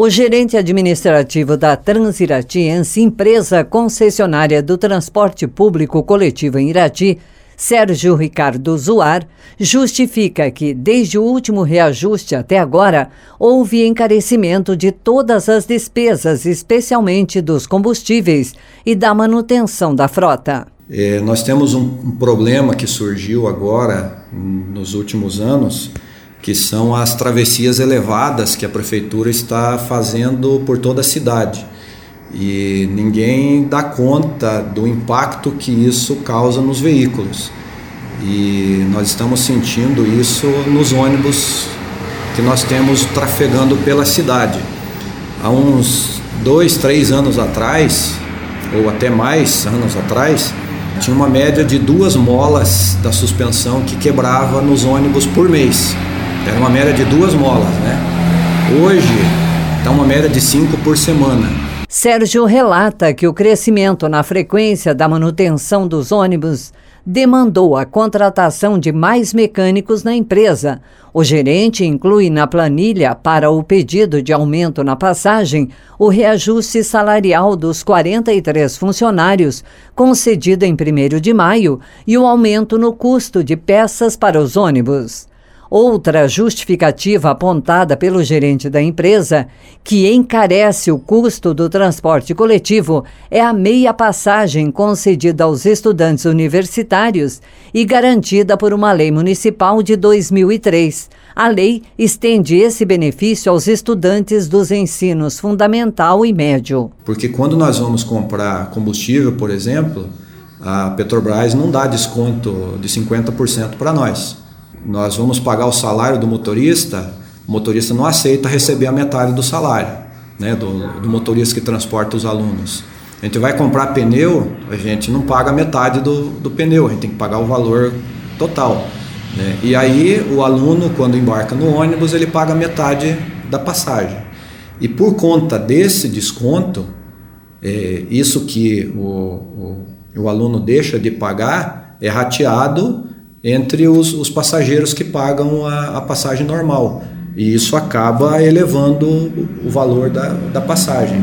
O gerente administrativo da Transiratiense, empresa concessionária do transporte público coletivo em Irati, Sérgio Ricardo Zuar, justifica que, desde o último reajuste até agora, houve encarecimento de todas as despesas, especialmente dos combustíveis e da manutenção da frota. É, nós temos um, um problema que surgiu agora, nos últimos anos, que são as travessias elevadas que a prefeitura está fazendo por toda a cidade. E ninguém dá conta do impacto que isso causa nos veículos. E nós estamos sentindo isso nos ônibus que nós temos trafegando pela cidade. Há uns dois, três anos atrás, ou até mais anos atrás, tinha uma média de duas molas da suspensão que quebrava nos ônibus por mês. Era uma média de duas molas, né? Hoje está uma média de cinco por semana. Sérgio relata que o crescimento na frequência da manutenção dos ônibus demandou a contratação de mais mecânicos na empresa. O gerente inclui na planilha para o pedido de aumento na passagem o reajuste salarial dos 43 funcionários, concedido em 1 de maio, e o aumento no custo de peças para os ônibus. Outra justificativa apontada pelo gerente da empresa, que encarece o custo do transporte coletivo, é a meia passagem concedida aos estudantes universitários e garantida por uma lei municipal de 2003. A lei estende esse benefício aos estudantes dos ensinos fundamental e médio. Porque quando nós vamos comprar combustível, por exemplo, a Petrobras não dá desconto de 50% para nós nós vamos pagar o salário do motorista, o motorista não aceita receber a metade do salário, né, do, do motorista que transporta os alunos. A gente vai comprar pneu, a gente não paga metade do, do pneu, a gente tem que pagar o valor total. Né? E aí o aluno, quando embarca no ônibus, ele paga metade da passagem. E por conta desse desconto, é, isso que o, o, o aluno deixa de pagar é rateado entre os, os passageiros que pagam a, a, passagem normal. E isso acaba elevando o, valor da, da passagem.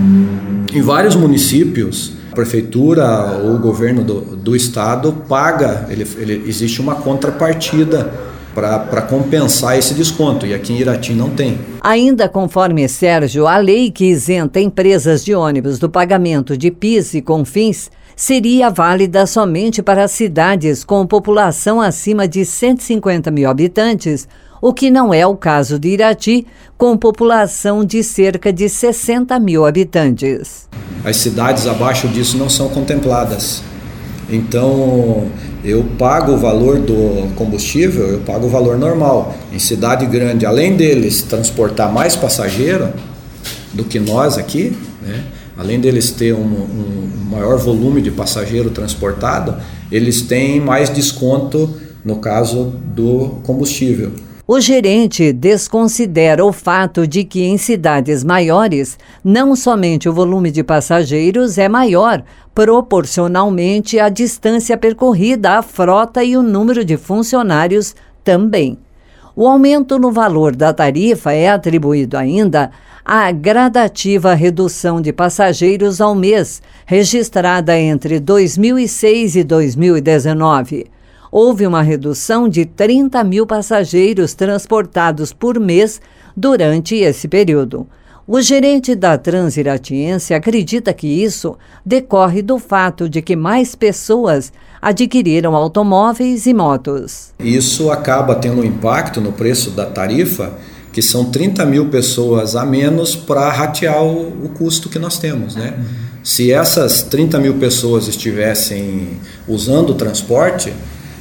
Em vários municípios, a prefeitura ou o governo do, do estado paga, ele, ele, existe uma contrapartida para compensar esse desconto, e aqui em Irati não tem. Ainda conforme Sérgio, a lei que isenta empresas de ônibus do pagamento de PIS e CONFINS seria válida somente para cidades com população acima de 150 mil habitantes, o que não é o caso de Irati, com população de cerca de 60 mil habitantes. As cidades abaixo disso não são contempladas. Então, eu pago o valor do combustível, eu pago o valor normal. Em cidade grande, além deles transportar mais passageiro do que nós aqui, né, além deles ter um, um maior volume de passageiro transportado, eles têm mais desconto no caso do combustível. O gerente desconsidera o fato de que em cidades maiores, não somente o volume de passageiros é maior, proporcionalmente à distância percorrida, a frota e o número de funcionários também. O aumento no valor da tarifa é atribuído ainda à gradativa redução de passageiros ao mês, registrada entre 2006 e 2019. Houve uma redução de 30 mil passageiros transportados por mês durante esse período. O gerente da Transiratiense acredita que isso decorre do fato de que mais pessoas adquiriram automóveis e motos. Isso acaba tendo um impacto no preço da tarifa, que são 30 mil pessoas a menos para ratear o, o, custo que nós temos. Né? Se essas 30 mil pessoas estivessem usando o transporte,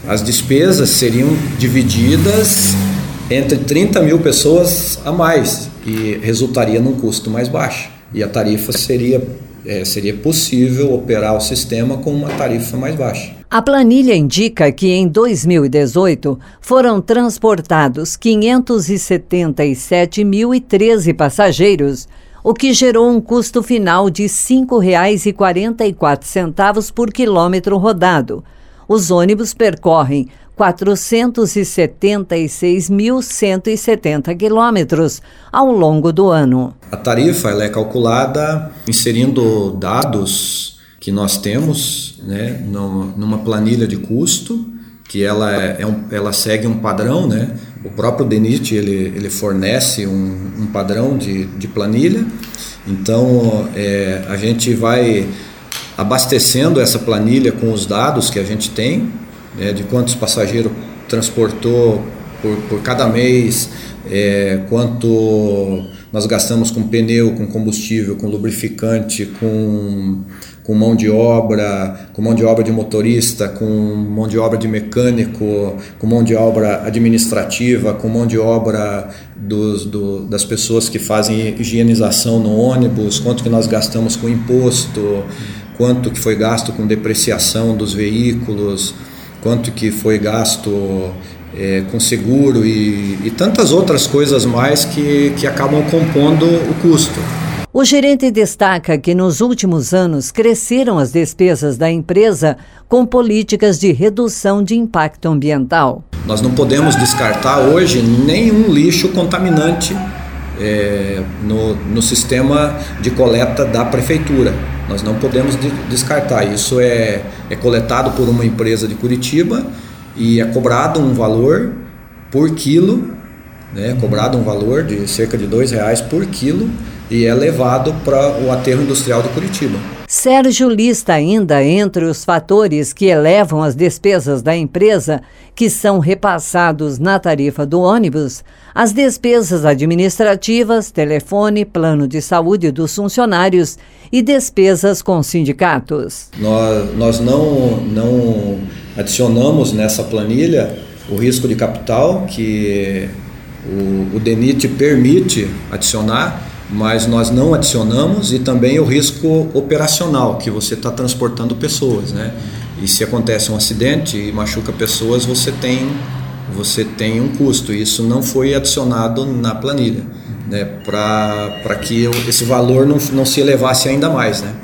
as despesas seriam divididas entre 30 mil pessoas a mais e resultaria num custo mais baixo. E a tarifa seria, é, seria possível operar o sistema com uma tarifa mais baixa. A planilha indica que em 2018 foram transportados 577.013 passageiros, o que gerou um custo final de R$ 5,44 por quilômetro rodado. Os ônibus percorrem 476.170 quilômetros ao longo do ano. A tarifa é calculada inserindo dados que nós temos né, numa planilha de custo, que ela, é, é um, ela segue um padrão, né? O próprio DENIT ele, ele fornece um, um padrão de, de planilha, então é, a gente vai abastecendo essa planilha com os dados que a gente tem, né, de quantos passageiros transportou por, por cada mês, é, quanto nós gastamos com pneu, com combustível, com lubrificante, com, com mão de obra, com mão de obra de motorista, com mão de obra de mecânico, com mão de obra administrativa, com mão de obra dos, do, das pessoas que fazem higienização no ônibus, quanto que nós gastamos com imposto, quanto que foi gasto com depreciação dos veículos, quanto que foi gasto é, com seguro e, e, tantas outras coisas mais que, que acabam compondo o custo. O gerente destaca que nos últimos anos cresceram as despesas da empresa com políticas de redução de impacto ambiental. Nós não podemos descartar hoje nenhum lixo contaminante é, no, no sistema de coleta da prefeitura. Nós não podemos descartar. Isso é, é coletado por uma empresa de Curitiba e é cobrado um valor por quilo, né, cobrado um valor de cerca de dois reais por quilo e é levado para o aterro industrial de Curitiba. Sérgio lista ainda entre os fatores que elevam as despesas da empresa, que são repassados na tarifa do ônibus, as despesas administrativas, telefone, plano de saúde dos funcionários e despesas com sindicatos. Nós, nós não, não adicionamos nessa planilha o risco de capital que o, o DENIT permite adicionar mas nós não adicionamos e também o risco operacional, que você está transportando pessoas, né? E se acontece um acidente e machuca pessoas, você tem, você tem um custo. Isso não foi adicionado na planilha, né? Para que esse valor não, não se elevasse ainda mais, né?